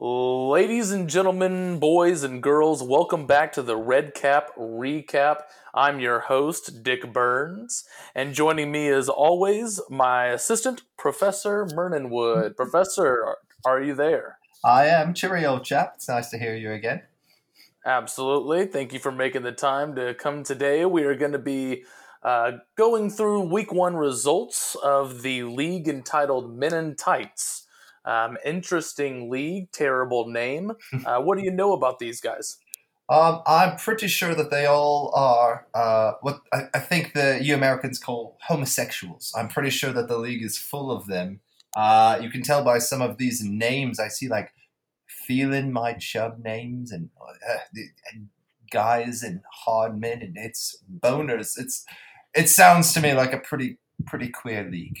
Ladies and gentlemen, boys and girls, welcome back to the Red Cap Recap. I'm your host, Dick Burns, and joining me as always, my assistant, Professor Mernonwood. Professor, are you there? I am. Cheerio, chap. It's nice to hear you again. Absolutely. Thank you for making the time to come today. We are going to be uh, going through week one results of the league entitled Men in Tights. Um, interesting league, terrible name. Uh, what do you know about these guys? Um, I'm pretty sure that they all are uh, what I, I, think the you Americans call homosexuals. I'm pretty sure that the league is full of them. Uh, you can tell by some of these names. I see like feeling my chub names and, uh, and guys and hard men and it's boners. It's it sounds to me like a pretty pretty queer league.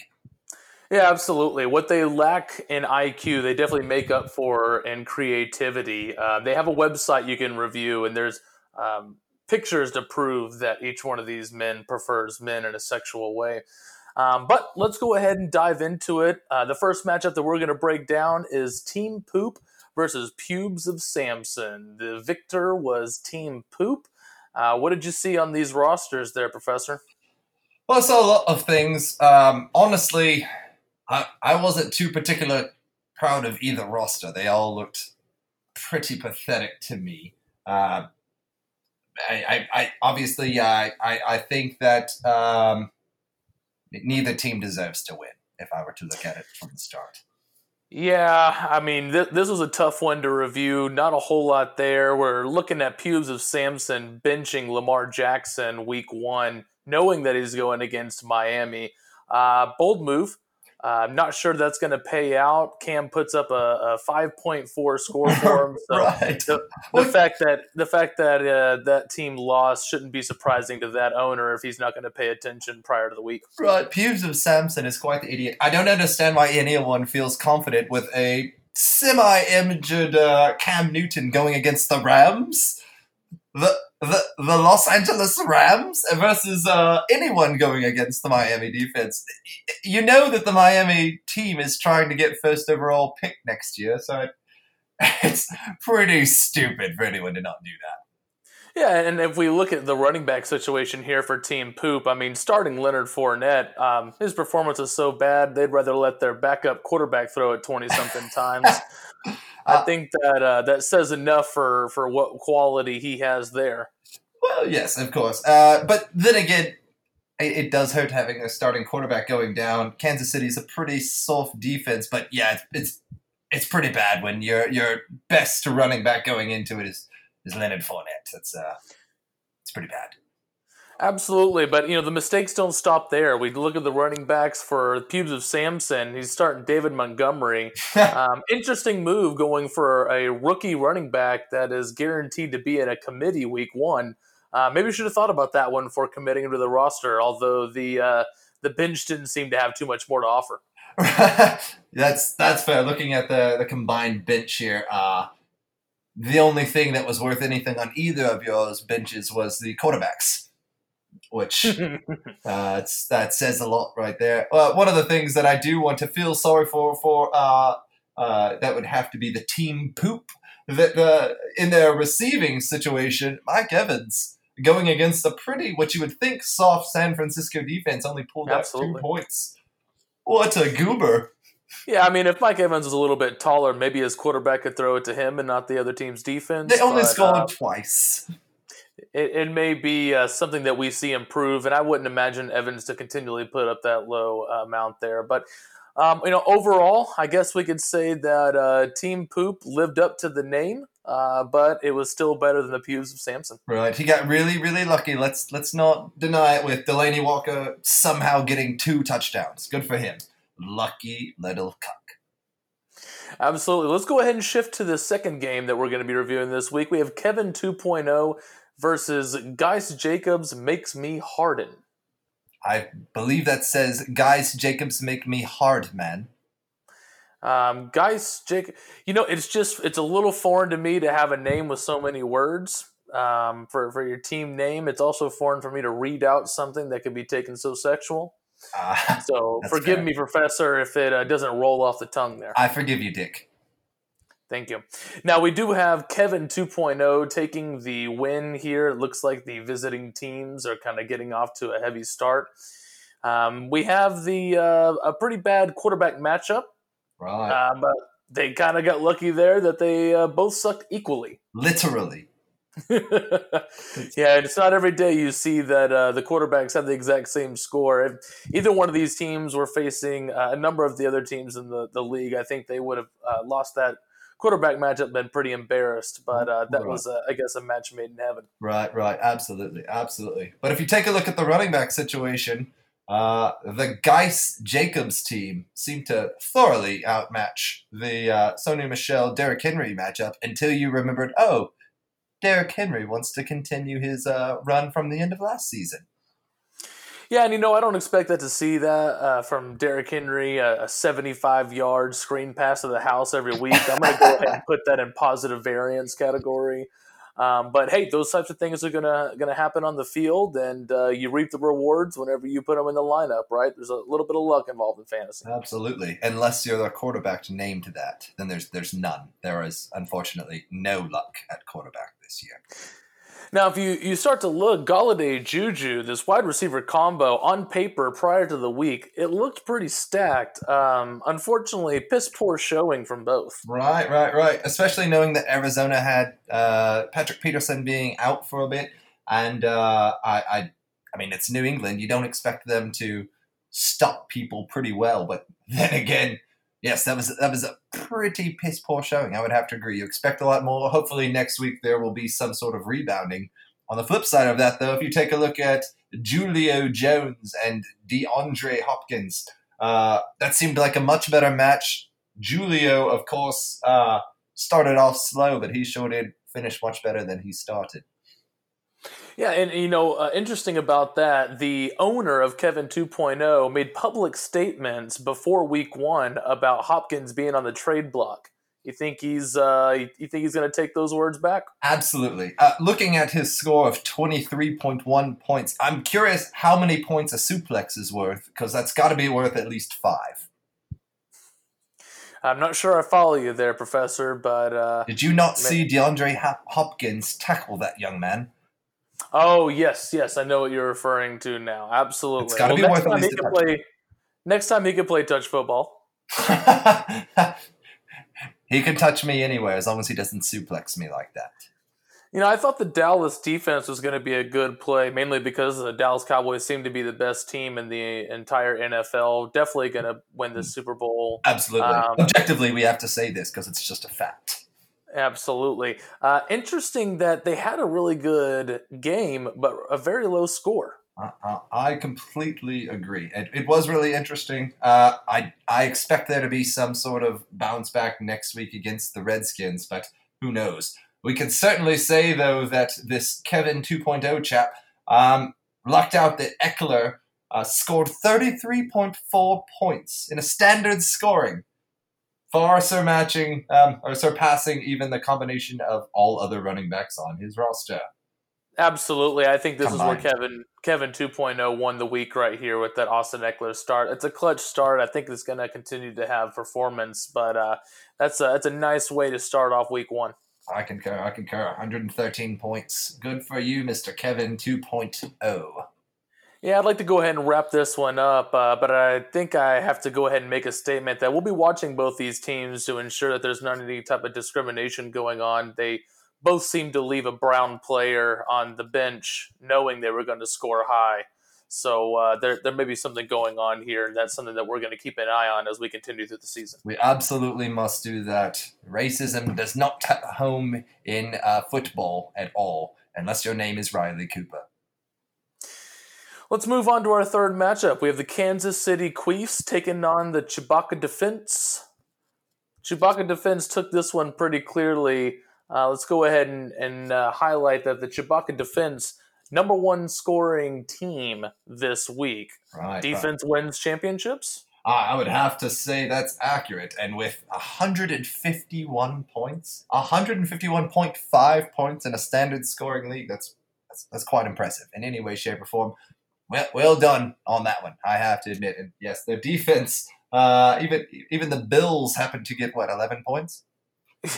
Yeah, absolutely. What they lack in IQ, they definitely make up for in creativity. Uh, they have a website you can review, and there's um, pictures to prove that each one of these men prefers men in a sexual way. Um, but let's go ahead and dive into it. Uh, the first matchup that we're going to break down is Team Poop versus Pubes of Samson. The victor was Team Poop. Uh, what did you see on these rosters there, Professor? Well, I saw a lot of things. Um, honestly, I, I wasn't too particular proud of either roster. They all looked pretty pathetic to me. Uh, I, I, I, obviously I, I, I think that um, neither team deserves to win. If I were to look at it from the start. Yeah, I mean, th- this was a tough one to review. Not a whole lot there. We're looking at Pubes of Samson benching Lamar Jackson week one, knowing that he's going against Miami. Uh, bold move. Uh, I'm not sure that's going to pay out. Cam puts up a, a 5.4 score for him. So right. the, the fact that the fact that uh, that team lost shouldn't be surprising to that owner if he's not going to pay attention prior to the week. Right. Pubes of Samson is quite the idiot. I don't understand why anyone feels confident with a semi-injured uh, Cam Newton going against the Rams. The the the Los Angeles Rams versus uh, anyone going against the Miami defense. You know that the Miami team is trying to get first overall pick next year, so it, it's pretty stupid for anyone to not do that. Yeah, and if we look at the running back situation here for Team Poop, I mean, starting Leonard Fournette, um, his performance is so bad they'd rather let their backup quarterback throw it twenty something times. I uh, think that uh, that says enough for for what quality he has there. Well, yes, of course. Uh, but then again, it, it, does hurt having a starting quarterback going down. Kansas City is a pretty soft defense, but yeah, it's it's, it's pretty bad when your your best running back going into it is is Leonard Fournette. That's uh, it's pretty bad. Absolutely, but you know the mistakes don't stop there. We look at the running backs for Pubes of Samson. He's starting David Montgomery. um, interesting move going for a rookie running back that is guaranteed to be in a committee week one. Uh, maybe should have thought about that one for committing him to the roster. Although the uh, the bench didn't seem to have too much more to offer. that's that's fair. Looking at the the combined bench here, uh, the only thing that was worth anything on either of yours benches was the quarterbacks which uh, that says a lot right there. Uh, one of the things that I do want to feel sorry for for uh, uh that would have to be the team poop that uh, in their receiving situation, Mike Evans going against a pretty what you would think soft San Francisco defense only pulled Absolutely. out two points. What a goober! Yeah, I mean, if Mike Evans was a little bit taller, maybe his quarterback could throw it to him and not the other team's defense. They only but, scored uh, twice it, it may be uh, something that we see improve, and I wouldn't imagine Evans to continually put up that low uh, amount there. But um, you know, overall, I guess we could say that uh, Team Poop lived up to the name, uh, but it was still better than the Pubes of Samson. Right, he got really, really lucky. Let's let's not deny it. With Delanie Walker somehow getting two touchdowns, good for him. Lucky little cuck. Absolutely. Let's go ahead and shift to the second game that we're going to be reviewing this week. We have Kevin 2.0 versus Geis Jacobs makes me harden. I believe that says Geis Jacobs make me hard, man. Um, Geis Jacob, you know, it's just it's a little foreign to me to have a name with so many words. Um, for for your team name, it's also foreign for me to read out something that could be taken so sexual. Uh, so forgive fair. me, Professor, if it uh, doesn't roll off the tongue there. I forgive you, Dick. Thank you. Now we do have Kevin 2.0 taking the win here. It looks like the visiting teams are kind of getting off to a heavy start. Um, we have the uh, a pretty bad quarterback matchup. Right. Uh, but they kind of got lucky there that they uh, both sucked equally. Literally. yeah, it's not every day you see that uh, the quarterbacks have the exact same score. If either one of these teams were facing uh, a number of the other teams in the, the league, I think they would have uh, lost that quarterback matchup, been pretty embarrassed. But uh, that Right. was, uh, I guess, a match made in heaven. Right, right, absolutely, absolutely. But if you take a look at the running back situation, uh, the Geis Jacobs team seemed to thoroughly outmatch the uh, Sony Michel Derrick Henry matchup until you remembered, oh, Derrick Henry wants to continue his uh, run from the end of last season. Yeah, and you know, I don't expect that to see that uh, from Derrick Henry, a, a 75 yard screen pass to the house every week. I'm going to go ahead and put that in positive variance category. Um, but hey, those types of things are gonna gonna happen on the field, and uh, you reap the rewards whenever you put them in the lineup. Right? There's a little bit of luck involved in fantasy. Absolutely, unless you're the quarterback named that, then there's there's none. There is unfortunately no luck at quarterback this year. Now, if you, you start to look, Golladay Juju, this wide receiver combo on paper prior to the week, it looked pretty stacked. Um, unfortunately, piss poor showing from both. Right, right, right. Especially knowing that Arizona had uh, Patrick Peterson being out for a bit, and uh, I, I, I mean, it's New England. You don't expect them to stop people pretty well, but then again, yes, that was that was a pretty piss poor showing. I would have to agree. You expect a lot more. Hopefully, next week there will be some sort of rebounding. On the flip side of that, though, if you take a look at Julio Jones and DeAndre Hopkins, uh, that seemed like a much better match. Julio, of course, uh, started off slow, but he sure did finish much better than he started. Yeah, and you know, uh, interesting about that, the owner of Kevin 2.0 made public statements before week one about Hopkins being on the trade block. You think he's uh, you think he's going to take those words back? Absolutely. Uh, looking at his score of 23.1 points, I'm curious how many points a suplex is worth, because that's got to be worth at least five. I'm not sure I follow you there, Professor, but uh, Did you not see DeAndre Hopkins tackle that young man? Oh yes, yes, I know what you're referring to now. Absolutely. It's gotta be next time he can play. Next time he can play touch football. he can touch me anywhere as long as he doesn't suplex me like that. You know, I thought the Dallas defense was going to be a good play, mainly because the Dallas Cowboys seem to be the best team in the entire NFL. Definitely going to win the Super Bowl. Absolutely. Um, Objectively, we have to say this because it's just a fact. Absolutely. Uh, interesting that they had a really good game, but a very low score. Uh, I completely agree. It, it was really interesting. Uh, I I expect there to be some sort of bounce back next week against the Redskins, but who knows? We can certainly say though that this Kevin 2.0 chap um, lucked out that Ekeler uh, scored 33.4 points in a standard scoring, far surmatching um, or surpassing even the combination of all other running backs on his roster. Absolutely. I think this Combined. is where Kevin Kevin 2.0 won the week right here with that Austin Ekeler start. It's a clutch start. I think it's going to continue to have performance, but uh, that's a, that's a nice way to start off week one. I concur. I concur. 113 points. Good for you, Mr. Kevin oh. 2.0. Yeah, I'd like to go ahead and wrap this one up, uh, but I think I have to go ahead and make a statement that we'll be watching both these teams to ensure that there's not any type of discrimination going on. They both seem to leave a Brown player on the bench knowing they were going to score high. So uh, there, there may be something going on here, and that's something that we're going to keep an eye on as we continue through the season. We absolutely must do that. Racism does not home in uh, football at all, unless your name is Riley Cooper. Let's move on to our third matchup. We have the Kansas City Chiefs taking on the Chewbacca Defense. Chewbacca Defense took this one pretty clearly. Uh, let's go ahead and, and uh, highlight that the Chewbacca Defense, number one scoring team this week. Right. right. Defense wins championships. Uh, I would have to say that's accurate. And with 151 points, 151.5 points in a standard scoring league, that's that's, that's quite impressive in any way, shape, or form. Well, well done on that one. I have to admit. And yes, their defense, uh, even even the Bills happened to get what 11 points.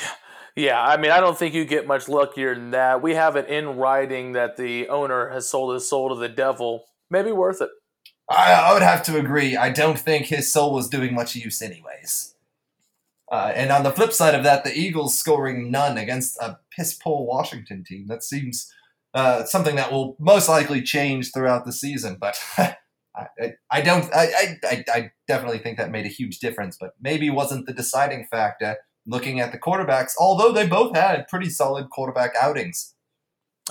Yeah, I mean, I don't think you get much luckier than that. We have it in writing that the owner has sold his soul to the devil. Maybe worth it. I, I would have to agree. I don't think his soul was doing much use, anyways. Uh, and on the flip side of that, the Eagles scoring none against a piss poor Washington team. That seems uh, something that will most likely change throughout the season. But I, I, I, don't. I, I, I definitely think that made a huge difference, but maybe wasn't the deciding factor. Looking at the quarterbacks, although they both had pretty solid quarterback outings.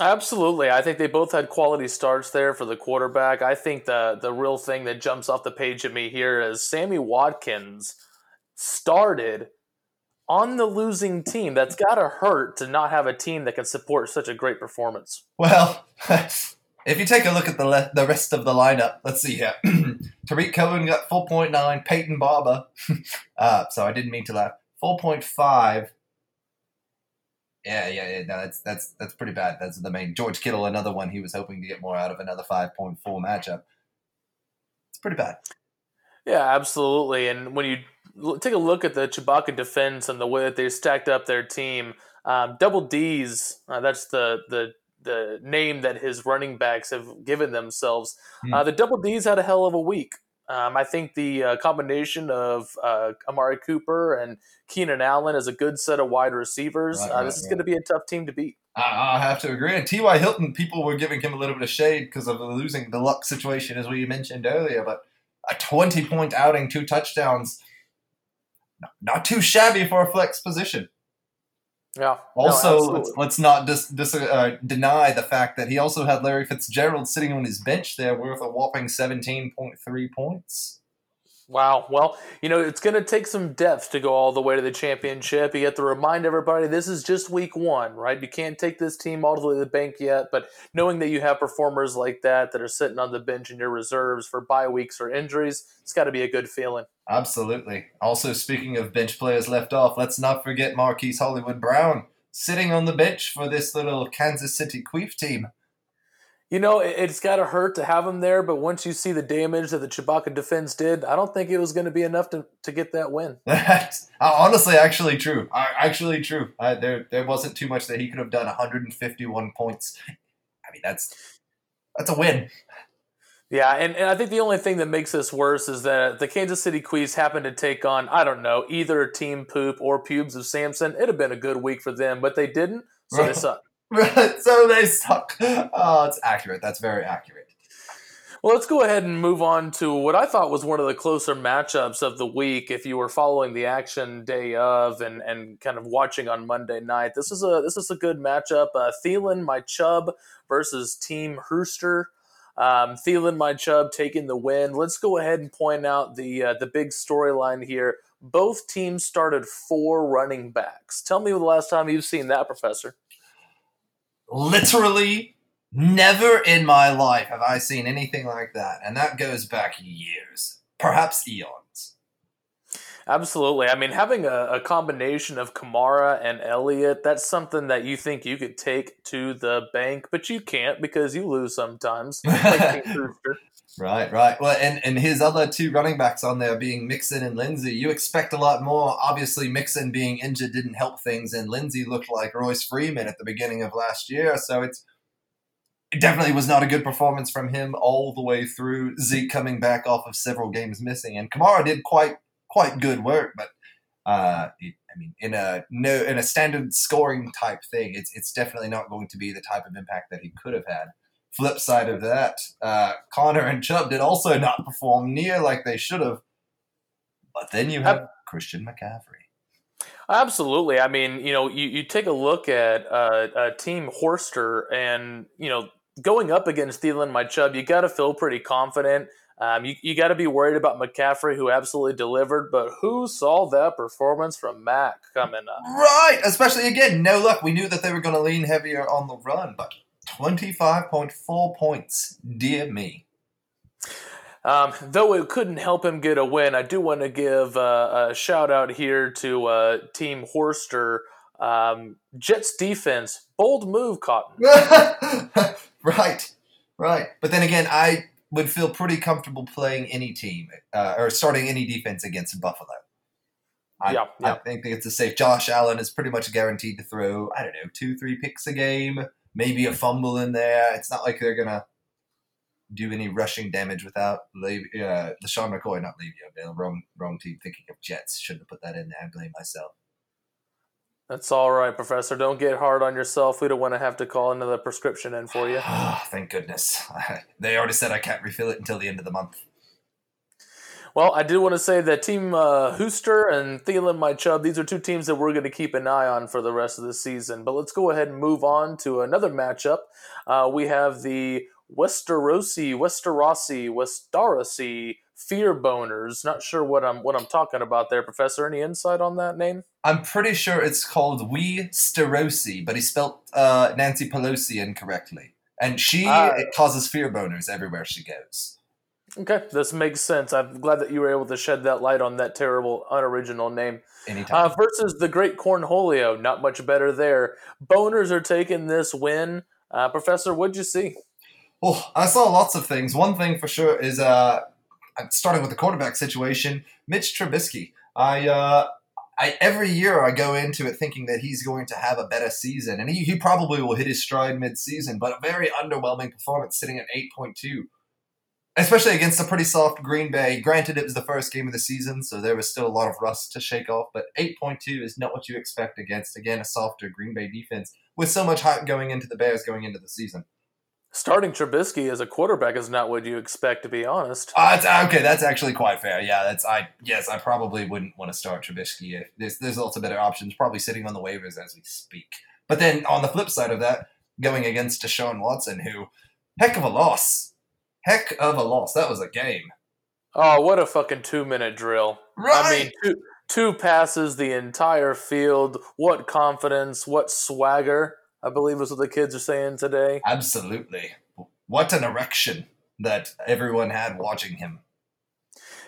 Absolutely. I think they both had quality starts there for the quarterback. I think the the real thing that jumps off the page at me here is Sammy Watkins started on the losing team. That's got to hurt to not have a team that can support such a great performance. Well, if you take a look at the le- the rest of the lineup, let's see here. Tarik Cohen got 4.9, Peyton Barber. uh, so I didn't mean to laugh. 4.5. Yeah, yeah, yeah. No, that's that's that's pretty bad. That's the main George Kittle, another one he was hoping to get more out of another 5.4 matchup. It's pretty bad. Yeah, absolutely. And when you take a look at the Chewbacca defense and the way that they stacked up their team, um, Double D's, uh, that's the, the the name that his running backs have given themselves. Mm. Uh, the Double D's had a hell of a week. Um, I think the uh, combination of uh, Amari Cooper and Keenan Allen is a good set of wide receivers. Right, uh, right, this is right. going to be a tough team to beat. I, I have to agree. And T.Y. Hilton, people were giving him a little bit of shade because of the losing the luck situation, as we mentioned earlier. But a 20 point outing, two touchdowns, not, too shabby for a flex position. Yeah. Also, no, let's, let's not dis, dis, uh, deny the fact that he also had Larry Fitzgerald sitting on his bench there worth a whopping 17.3 points. Wow. Well, you know, it's going to take some depth to go all the way to the championship. You have to remind everybody this is just week one, right? You can't take this team all the way to the bank yet, but knowing that you have performers like that that are sitting on the bench in your reserves for bye weeks or injuries, it's got to be a good feeling. Absolutely. Also, speaking of bench players left off, let's not forget Marquise Hollywood Brown sitting on the bench for this little Kansas City Queef team you know, it's got to hurt to have him there, but once you see the damage that the Chewbacca defense did, I don't think it was going to be enough to, to get that win. That's honestly actually true. Actually true. Uh, there there wasn't too much that he could have done. 151 points. I mean, that's that's a win. Yeah, and, and I think the only thing that makes this worse is that the Kansas City Queefs happened to take on, I don't know, either Team Poop or Pubes of Samson. It'd have been a good week for them, but they didn't, so they suck. so they suck. Oh, it's accurate. That's very accurate. Well, let's go ahead and move on to what I thought was one of the closer matchups of the week. If you were following the action day of and, and kind of watching on Monday night, this is a this is a good matchup. Uh, Thielen, my Chubb versus Team Hooster. Um, Thielen, my Chubb taking the win. Let's go ahead and point out the uh, the big storyline here. Both teams started four running backs. Tell me the last time you've seen that, Professor literally never in my life have I seen anything like that. And that goes back years, perhaps eons. Absolutely. I mean, having a, a, combination of Kamara and Elliott, that's something that you think you could take to the bank, but you can't because you lose sometimes. Like Right, right. Well, and, and his other two running backs on there being Mixon and Lindsay, you expect a lot more. Obviously, Mixon being injured didn't help things, and Lindsay looked like Royce Freeman at the beginning of last year. So it's it definitely was not a good performance from him all the way through. Zeke coming back off of several games missing, and Kamara did quite quite good work, but uh, it, I mean, in a no in a standard scoring type thing, it's it's definitely not going to be the type of impact that he could have had flip side of that, uh, Connor and Chubb did also not perform near like they should have. But then you have Christian McCaffrey. Absolutely. I mean, you know, you, you take a look at uh, uh, Team Horster and, you know, going up against Thielen, my Chubb, you got to feel pretty confident. Um, you you got to be worried about McCaffrey, who absolutely delivered, but who saw that performance from Mac coming up? Right, especially again, no luck. We knew that they were going to lean heavier on the run, but 25.4 points. Dear me. Um, though it couldn't help him get a win, I do want to give uh, a shout out here to uh, Team Horster. Um, Jets defense, bold move, Cotton. right, right. But then again, I would feel pretty comfortable playing any team uh, or starting any defense against Buffalo. I, Yeah, I think it's a safe. Josh Allen is pretty much guaranteed to throw. I don't know, two, three picks a game, maybe a fumble in there. It's not like they're gonna do any rushing damage without Le- uh, LeSean McCoy, not Le'Veon Bell. Wrong, wrong team. Thinking of Jets. Shouldn't have put that in there. I blame myself. That's all right, Professor. Don't get hard on yourself. We don't want to have to call another prescription in for you. Ah, thank goodness. they already said I can't refill it until the end of the month. Well, I did want to say that Team uh, Hooster and Thielen My Chubb, these are two teams that we're going to keep an eye on for the rest of the season. But let's go ahead and move on to another matchup. Uh, we have the Westerosi, Westerossi, Westarossi Fear Boners. Not sure what I'm what I'm talking about there, Professor. Any insight on that name? I'm pretty sure it's called Wee Sterosi, but he spelt uh, Nancy Pelosi incorrectly. And she it causes fear boners everywhere she goes. Okay, this makes sense. I'm glad that you were able to shed that light on that terrible, unoriginal name. Anytime. Uh, versus the Great Cornholio, not much better there. Boners are taking this win. Uh, Professor, what'd you see? Oh, I saw lots of things. One thing for sure is uh, starting with the quarterback situation, Mitch Trubisky. I, uh, I every year I go into it thinking that he's going to have a better season, and he, he probably will hit his stride mid-season. But a very underwhelming performance, sitting at eight point two, especially against a pretty soft Green Bay. Granted, it was the first game of the season, so there was still a lot of rust to shake off. But eight point two is not what you expect against again a softer Green Bay defense with so much hype going into the Bears going into the season. Starting Trubisky as a quarterback is not what you expect, to be honest. Uh, it's, okay, that's actually quite fair. Yeah, that's I. Yes, I probably wouldn't want to start Trubisky. If there's there's lots of better options, probably sitting on the waivers as we speak. But then on the flip side of that, going against Deshaun Watson, who heck of a loss, heck of a loss. That was a game, Oh, what a fucking two minute drill. right? I mean, two, two passes the entire field. What confidence, what swagger, I believe is what the kids are saying today. absolutely. What an erection that everyone had watching him.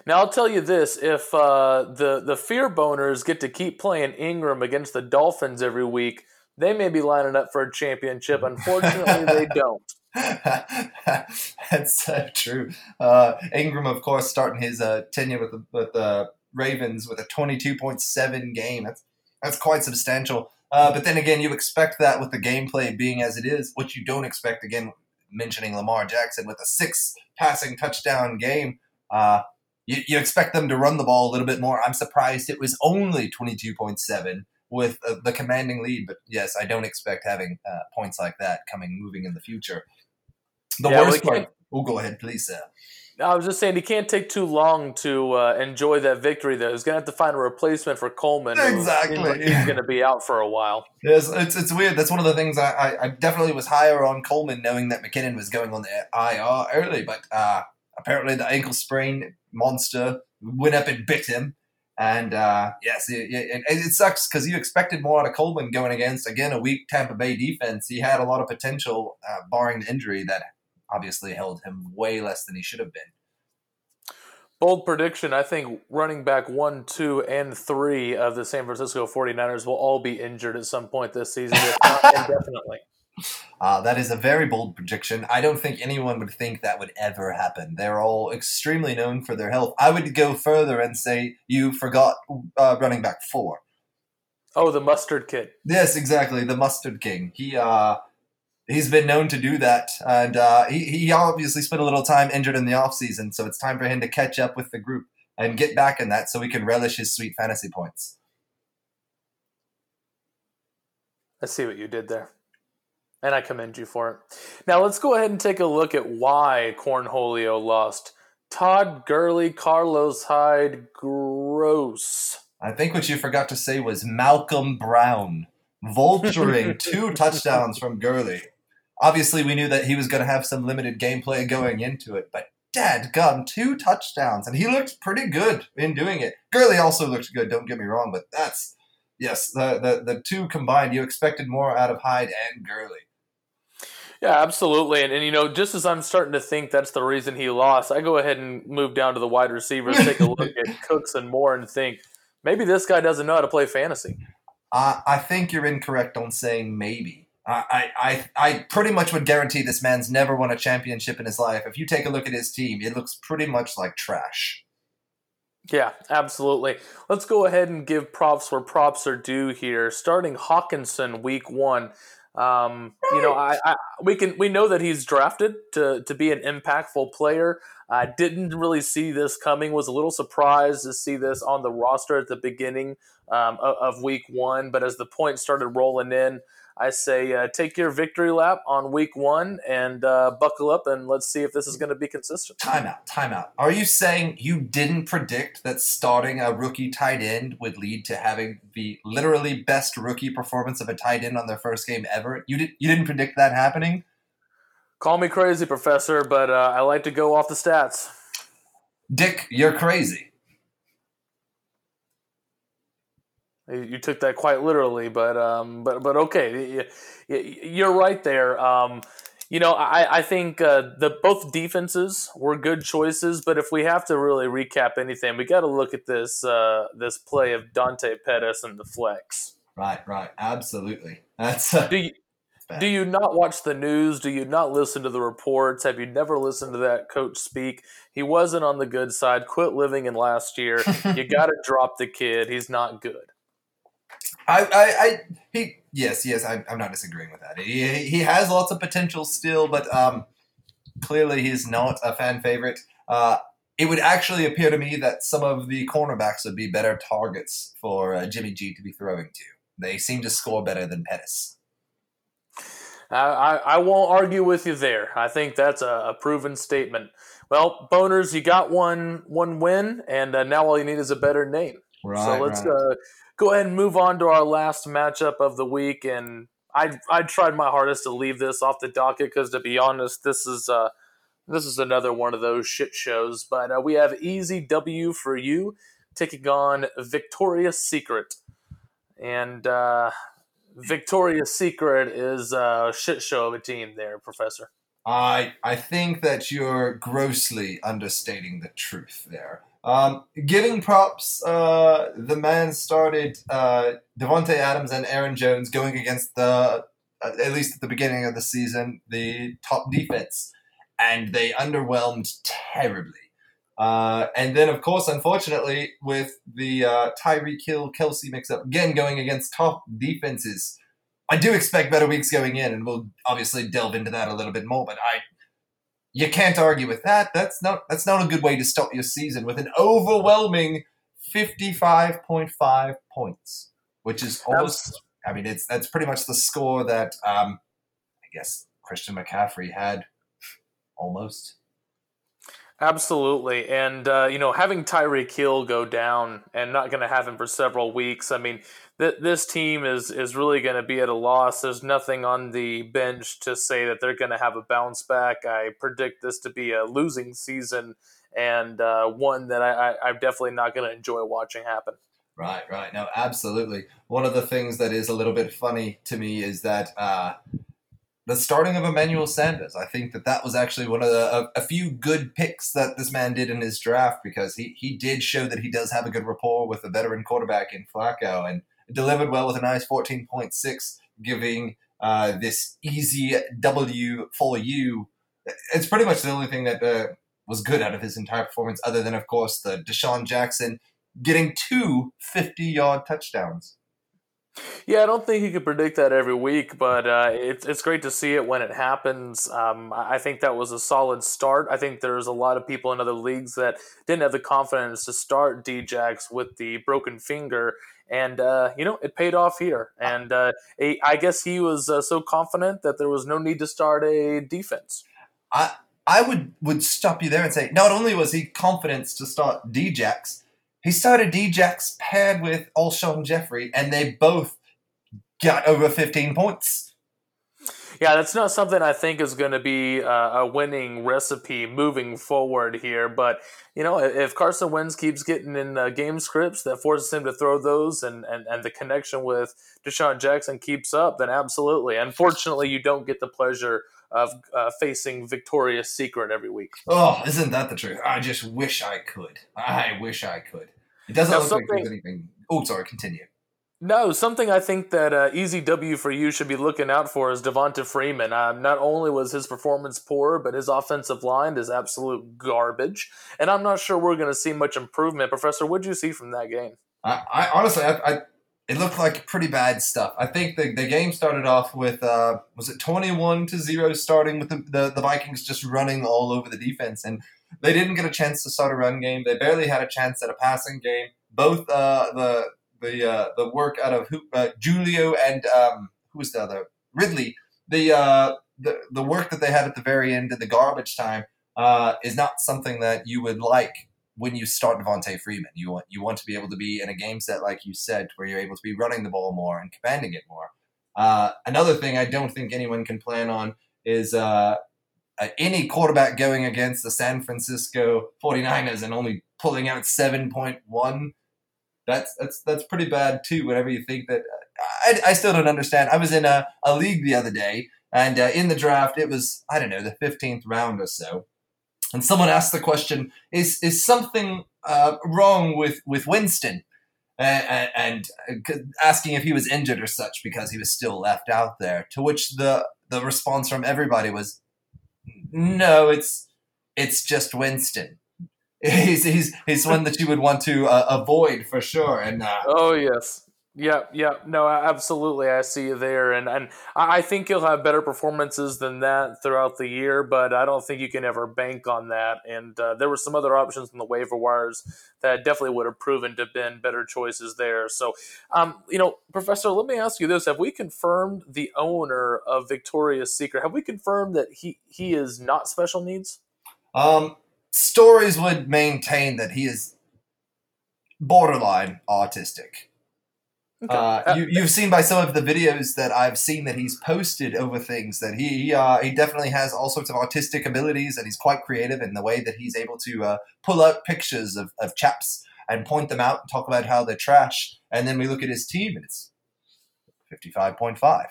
Now I'll tell you this: if uh, the the fear boners get to keep playing Ingram against the Dolphins every week, they may be lining up for a championship. Unfortunately, they don't. That's so true. Uh, Ingram, of course, starting his uh, tenure with the, with the Ravens with a 22.7 game. That's that's quite substantial. Uh, but then again, you expect that with the gameplay being as it is, which you don't expect. Again, mentioning Lamar Jackson with a six passing touchdown game. Uh, you, you expect them to run the ball a little bit more. I'm surprised it was only 22.7 with uh, the commanding lead. But yes, I don't expect having uh, points like that coming moving in the future. The Yeah, worst part. Oh, go ahead, please, sir. I was just saying he can't take too long to uh, enjoy that victory. Though he's gonna have to find a replacement for Coleman. who Exactly. seems He's gonna be out for a while. Yes, it's, it's weird. That's one of the things I, I, I definitely was higher on Coleman, knowing that McKinnon was going on the IR early, but uh, apparently the ankle sprain monster went up and bit him. And uh, yes, it, it, it sucks because you expected more out of Coleman going against again a weak Tampa Bay defense. He had a lot of potential, uh, barring the injury that obviously held him way less than he should have been. Bold prediction. I think running back one, two, and three of the San Francisco 49ers will all be injured at some point this season, if not indefinitely. Uh, that is a very bold prediction. I don't think anyone would think that would ever happen. They're all extremely known for their health. I would go further and say you forgot uh, running back four. Oh, the mustard kid. Yes, exactly. The Mustard King. He uh, he's been known to do that, and uh, he he obviously spent a little time injured in the off season, so it's time for him to catch up with the group and get back in that, so we can relish his sweet fantasy points. I see what you did there. And I commend you for it. Now let's go ahead and take a look at why Cornholio lost. Todd Gurley, Carlos Hyde, gross. I think what you forgot to say was Malcolm Brown vulturing two touchdowns from Gurley. Obviously, we knew that he was going to have some limited gameplay going into it, but dad gum, two touchdowns, and he looked pretty good in doing it. Gurley also looked good, don't get me wrong, but that's yes, the the, the two combined, you expected more out of Hyde and Gurley. Yeah, absolutely. And, and you know, just as I'm starting to think that's the reason he lost, I go ahead and move down to the wide receivers, take a look at Cooks and Moore, and think maybe this guy doesn't know how to play fantasy. Uh, I think you're incorrect on saying maybe. I, I, I I pretty much would guarantee this man's never won a championship in his life. If you take a look at his team, it looks pretty much like trash. Yeah, absolutely. Let's go ahead and give props where props are due here. Starting Hockenson week one. Um. You know, I, I, we can we know that he's drafted to to be an impactful player. I didn't really see this coming. Was a little surprised to see this on the roster at the beginning um, of, of, week one. But as the points started rolling in, I say uh, take your victory lap on week one and uh, buckle up and let's see if this is going to be consistent. Timeout, timeout. Are you saying you didn't predict that starting a rookie tight end would lead to having the literally best rookie performance of a tight end on their first game ever? You did. You didn't predict that happening. Call me crazy, Professor, but uh, I like to go off the stats. Dick, you're crazy. You took that quite literally, but um, but but okay, you're right there. Um, you know, I, I think uh, the both defenses were good choices, but if we have to really recap anything, we got to look at this uh, this play of Dante Pettis and the flex. Right, right, absolutely. That's uh, do you, do you not watch the news? Do you not listen to the reports? Have you never listened to that coach speak? He wasn't on the good side. Quit living in last year. you got to drop the kid. He's not good. I, I, I, he, yes, yes, I, am not disagreeing with that. He, he has lots of potential still, but um, clearly he's not a fan favorite. Uh, it would actually appear to me that some of the cornerbacks would be better targets for uh, Jimmy G to be throwing to. They seem to score better than Pettis. I, I won't argue with you there. I think that's a, a, proven statement. Well, boners, you got one one win, and uh, now all you need is a better name. Right, so let's right. uh, go ahead and move on to our last matchup of the week. And I I tried my hardest to leave this off the docket because, to be honest, this is uh, this is another one of those shit shows. But uh, we have easy W for you taking on Victoria's Secret, and uh, Victoria's Secret is a shit show of a team there, Professor. I I think that you're grossly understating the truth there. Um, giving props, uh, the man started uh, Davante Adams and Aaron Jones going against the, uh, at least at the beginning of the season, the top defense, and they underwhelmed terribly. Uh, and then, of course, unfortunately, with the uh, Tyreek Hill Kelce mix up again going against top defenses, I do expect better weeks going in, and we'll obviously delve into that a little bit more. But I you can't argue with that. That's not that's not a good way to start your season with an overwhelming 55.5 points, which is almost I mean it's that's pretty much the score that um, I guess Christian McCaffrey had almost. Absolutely, and uh, you know having Tyreek Hill go down and not going to have him for several weeks. I mean, th- this team is is really going to be at a loss. There's nothing on the bench to say that they're going to have a bounce back. I predict this to be a losing season and uh, one that I, I, am definitely not going to enjoy watching happen. Right, right. No, absolutely. One of the things that is a little bit funny to me is that uh, the starting of Emmanuel Sanders. I think that that was actually one of the a, a, few good picks that this man did in his draft because he he did show that he does have a good rapport with a veteran quarterback in Flacco and delivered well with a nice 14.6, giving uh, this easy W for you. It's pretty much the only thing that uh, was good out of his entire performance, other than, of course, the DeSean Jackson getting two 50 yard touchdowns. Yeah, I don't think you could predict that every week, but uh, it's it's great to see it when it happens. Um, I think that was a solid start. I think there's a lot of people in other leagues that didn't have the confidence to start Djax with the broken finger, and uh, you know it paid off here. And uh, I guess he was uh, so confident that there was no need to start a defense. I I would would stop you there and say not only was he confident to start Djax, he started Djax paired with Alshon Jeffery, and they both got over 15 points. Yeah, that's not something I think is going to be uh, a winning recipe moving forward here. But you know, if Carson Wentz keeps getting in uh, game scripts that forces him to throw those, and, and and the connection with DeSean Jackson keeps up, then absolutely. Unfortunately, you don't get the pleasure of uh, facing Victoria's Secret every week. Oh, isn't that the truth? I just wish I could. I wish I could. It doesn't now, look like there's anything. Oh, sorry. Continue No, something I think that uh, Easy W for you should be looking out for is Devonta Freeman. Uh, not only was his performance poor, but his offensive line is absolute garbage, and I'm not sure we're going to see much improvement. Professor, what did you see from that game? I, I honestly, I, I, it looked like pretty bad stuff. I think the, the game started off with uh, was it 21 to zero, starting with the, the the Vikings just running all over the defense, and they didn't get a chance to start a run game. They barely had a chance at a passing game. Both uh, the the uh, the work out of uh, Julio and um, who was the other Ridley. The uh, the the work that they had at the very end in the garbage time uh, is not something that you would like when you start Devonta Freeman. You want you want to be able to be in a game set like you said, where you're able to be running the ball more and commanding it more. Uh, another thing I don't think anyone can plan on is uh, any quarterback going against the San Francisco 49ers and only pulling out 7.1 that's that's that's pretty bad too. Whenever you think that, I, I still don't understand. I was in a, a league the other day, and uh, in the draft, it was I don't know the fifteenth round or so, and someone asked the question: Is is something uh, wrong with with Winston? And, and, uh, asking if he was injured or such because he was still left out there. To which the the response from everybody was, "No, it's it's just Winston." He's he's he's one that you would want to uh, avoid for sure. And uh, oh yes, yeah, yeah, no, absolutely. I see you there, and and I think you'll have better performances than that throughout the year, but I don't think you can ever bank on that. And uh, there were some other options in the waiver wires that definitely would have proven to have been better choices there. So, um, you know, Professor, let me ask you this: Have we confirmed the owner of Victoria's Secret? Have we confirmed that he he is not special needs? Um, stories would maintain that he is borderline autistic. Okay. Uh, you, you've seen by some of the videos that I've seen that he's posted over things that he uh, he definitely has all sorts of autistic abilities and he's quite creative in the way that he's able to uh, pull out pictures of, of chaps and point them out and talk about how they're trash. And then we look at his team and it's 55.5.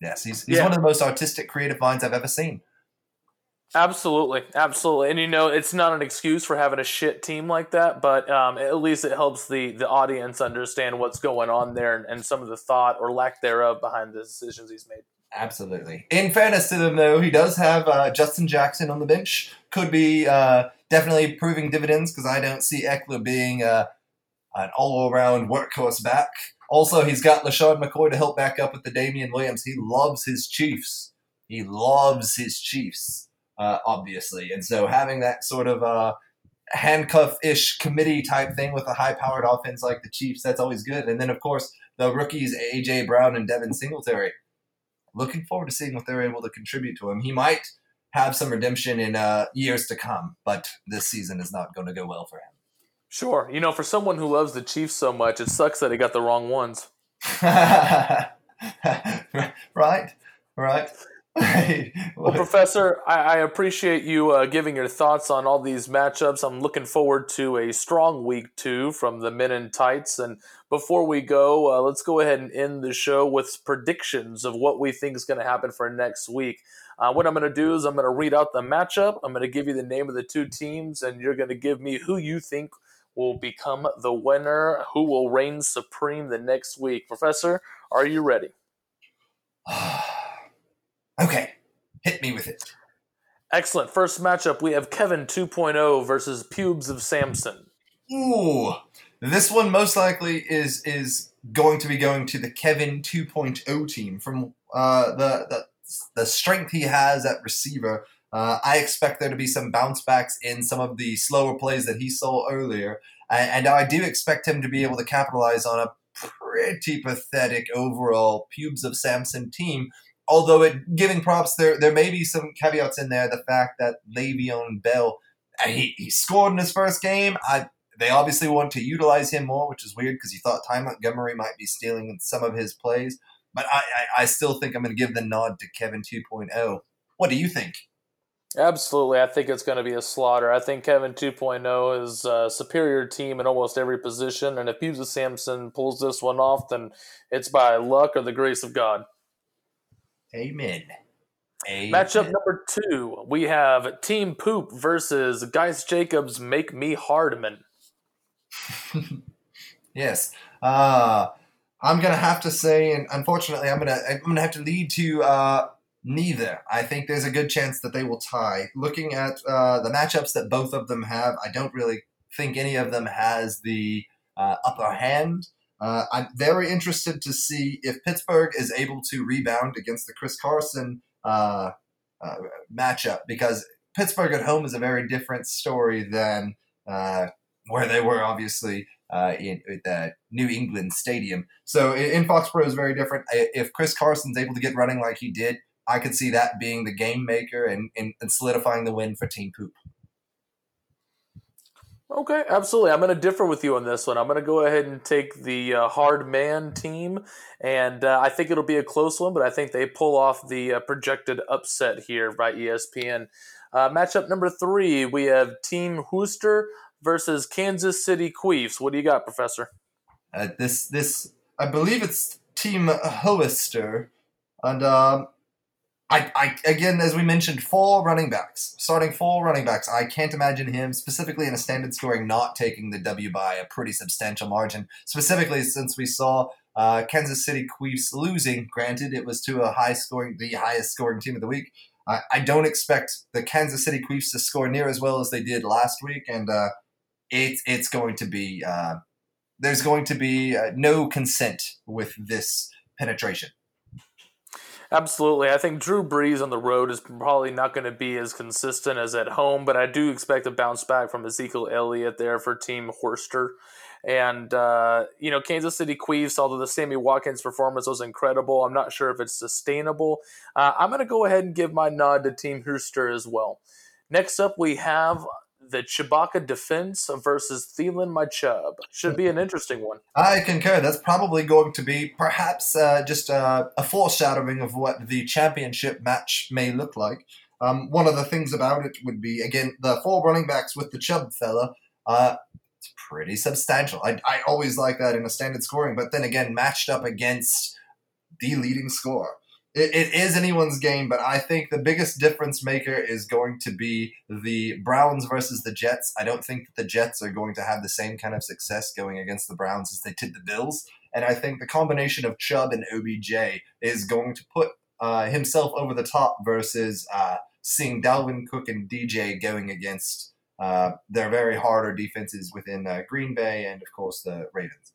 Yes, he's, he's yeah. one of the most artistic creative minds I've ever seen. Absolutely, absolutely, and you know it's not an excuse for having a shit team like that, but um, at least it helps the the audience understand what's going on there and, and some of the thought or lack thereof behind the decisions he's made. Absolutely. In fairness to them, though, he does have uh, Justin Jackson on the bench. Could be uh, definitely proving dividends because I don't see Ekeler being uh, an all-around workhorse back. Also, he's got LeSean McCoy to help back up with the Damien Williams. He loves his Chiefs. He loves his Chiefs uh, obviously. And so having that sort of uh, handcuff-ish committee type thing with a high-powered offense like the Chiefs, that's always good. And then of course the rookies AJ Brown and Devin Singletary. Looking forward to seeing what they're able to contribute to him. He might have some redemption in uh, years to come, but this season is not going to go well for him. Sure, you know, for someone who loves the Chiefs so much, it sucks that he got the wrong ones. right, right. Well, Professor, I, I appreciate you uh, giving your thoughts on all these matchups. I'm looking forward to a strong week two from the men in tights. And before we go, uh, let's go ahead and end the show with predictions of what we think is going to happen for next week. Uh, what I'm going to do is I'm going to read out the matchup. I'm going to give you the name of the two teams, and you're going to give me who you think will become the winner, who will reign supreme the next week. Professor, are you ready? Okay, hit me with it. Excellent. First matchup, we have Kevin 2.0 versus Pubes of Samson. Ooh, this one most likely is is going to be going to the Kevin 2.0 team from uh, the, the the strength he has at receiver. Uh, I expect there to be some bounce backs in some of the slower plays that he saw earlier, and, and I do expect him to be able to capitalize on a pretty pathetic overall Pubes of Samson team although it giving props there there may be some caveats in there the fact that Le'Veon Bell he, he scored in his first game I they obviously want to utilize him more which is weird because you thought Ty Montgomery might be stealing some of his plays but I, I, I still think I'm going to give the nod to Kevin 2.0 what do you think Absolutely. I think it's going to be a slaughter. I think Kevin 2.0 is a superior team in almost every position. And if Hughes Samson pulls this one off, then it's by luck or the grace of God. Amen. Amen. Matchup number two, we have Team Poop versus Guys Jacobs Make Me Hardman. yes. Uh, I'm gonna have to say, and unfortunately, I'm gonna I'm gonna have to lead to uh, neither. I think there's a good chance that they will tie. Looking at uh, the matchups that both of them have, I don't really think any of them has the uh, upper hand. Uh, I'm very interested to see if Pittsburgh is able to rebound against the Chris Carson uh, uh, matchup because Pittsburgh at home is a very different story than uh, where they were obviously uh, in the New England Stadium. So in, in Foxborough is very different. If Chris Carson's able to get running like he did, I could see that being the game maker and, and, and solidifying the win for Team Poop. Okay, absolutely. I'm going to differ with you on this one. I'm going to go ahead and take the uh, hard man team, and uh, I think it'll be a close one, but I think they pull off the uh, projected upset here by ESPN. Uh, matchup number three, we have Team Hooster versus Kansas City Queefs. What do you got, Professor? Uh, this, this, I believe it's Team Worcester, and um, I, I again, as we mentioned, four running backs, starting four running backs. I can't imagine him specifically in a standard scoring not taking the W by a pretty substantial margin. Specifically, since we saw uh, Kansas City Queefs losing. Granted, it was to a high scoring, the highest scoring team of the week. I, don't expect the Kansas City Queefs to score near as well as they did last week, and uh, it's it's going to be uh, there's going to be uh, no consent with this penetration. Absolutely. I think Drew Brees on the road is probably not going to be as consistent as at home, but I do expect a bounce back from Ezekiel Elliott there for Team Worcester. And, uh, you know, Kansas City Queefs, although the Sammy Watkins performance was incredible, I'm not sure if it's sustainable. Uh, I'm going to go ahead and give my nod to Team Worcester as well. Next up, we have the Chewbacca defense versus Thielen My Chubb. Should be an interesting one. I concur. That's probably going to be perhaps uh, just a, a, foreshadowing of what the championship match may look like. Um, one of the things about it would be, again, the four running backs with the Chubb fella. Uh, it's pretty substantial. I, I always like that in a standard scoring, but then again, matched up against the leading scorer it, it is anyone's game, but I think the biggest difference maker is going to be the Browns versus the Jets. I don't think that the Jets are going to have the same kind of success going against the Browns as they did the Bills. And I think the combination of Chubb and OBJ is going to put uh, himself over the top versus uh, seeing Dalvin Cook and DJ going against uh, their very harder defenses within uh, Green Bay and, of course, the Ravens.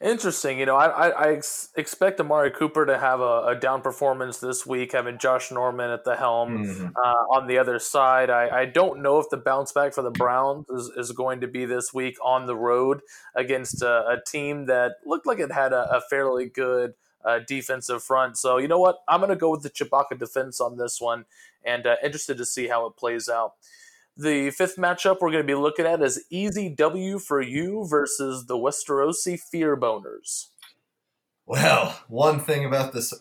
Interesting. You know, I, I, I ex- expect Amari Cooper to have a, a, down performance this week, having Josh Norman at the helm. Mm-hmm. Uh, on the other side, I, I don't know if the bounce back for the Browns is, is going to be this week on the road against a, a team that looked like it had a, a fairly good uh, defensive front. So, you know what? I'm going to go with the Chewbacca defense on this one and uh, interested to see how it plays out. The fifth matchup we're going to be looking at is Easy W for you versus the Westerosi Fear Boners. Well, one thing about this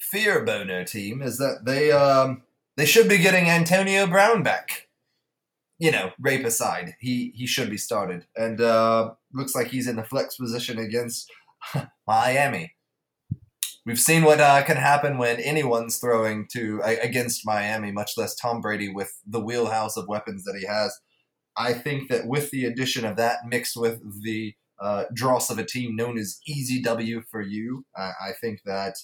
Fear Boner team is that they um, they should be getting Antonio Brown back. You know, rape aside, he he should be started, and uh, looks like he's in the flex position against Miami we've seen what uh, can happen when anyone's throwing to against Miami, much less Tom Brady with the wheelhouse of weapons that he has. I think that with the addition of that mixed with the uh, dross of a team known as Easy W for you, I, I think that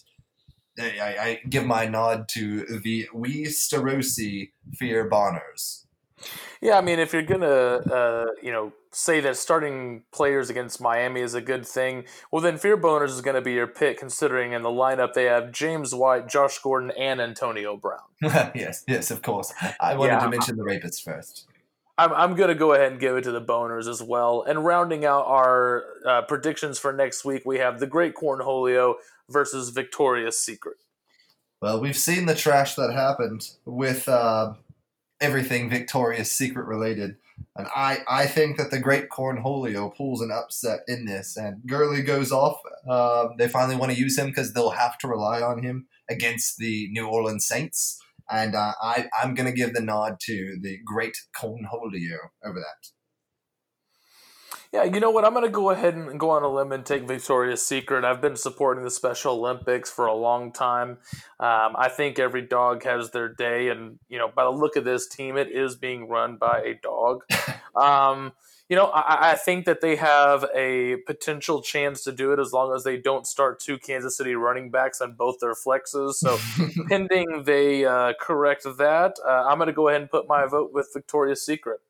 I, I, give my nod to the We Starosi Fear Bonners. Yeah, I mean, if you're gonna, uh, you know, say that starting players against Miami is a good thing, well, then Fear Boners is going to be your pick, considering in the lineup they have James White, Josh Gordon, and Antonio Brown. yes, yes, of course. I wanted yeah, to mention the Rapids first. I'm, I'm going to go ahead and give it to the Boners as well. And rounding out our uh, predictions for next week, we have the Great Cornholio versus Victoria's Secret. Well, we've seen the trash that happened with uh, everything Victoria's Secret related. And I, I think that the great Cornholio pulls an upset in this. And Gurley goes off. Uh, they finally want to use him because they'll have to rely on him against the New Orleans Saints. And uh, I, I'm going to give the nod to the great Cornholio over that. Yeah, you know what? I'm going to go ahead and go on a limb and take Victoria's Secret. I've been supporting the Special Olympics for a long time. Um, I think every dog has their day, and you know, by the look of this team, it is being run by a dog. um, You know, I, I, think that they have a potential chance to do it as long as they don't start two Kansas City running backs on both their flexes. So, pending they uh, correct that, uh, I'm going to go ahead and put my vote with Victoria's Secret.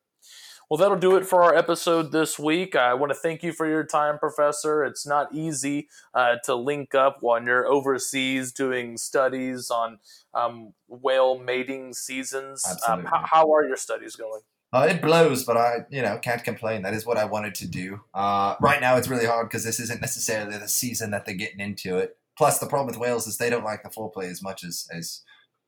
Well, that'll do it for our episode this week. I want to thank you for your time, Professor. It's not easy uh, to link up when you're overseas doing studies on um, whale mating seasons. Um, how, how are your studies going? Uh, it blows, but I, you know, can't complain. That is what I wanted to do. Uh, right now, it's really hard because this isn't necessarily the season that they're getting into it. Plus, the problem with whales is they don't like the foreplay as much as, as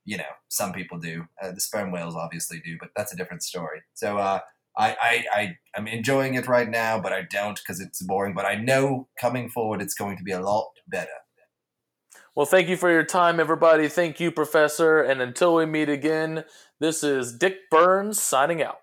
you know, some people do. Uh, the sperm whales obviously do, but that's a different story. So, uh, I, I, I am enjoying it right now, but I don't because it's boring. But I know coming forward, it's going to be a lot better. Well, thank you for your time, everybody. Thank you, Professor. And until we meet again, this is Dick Burns signing out.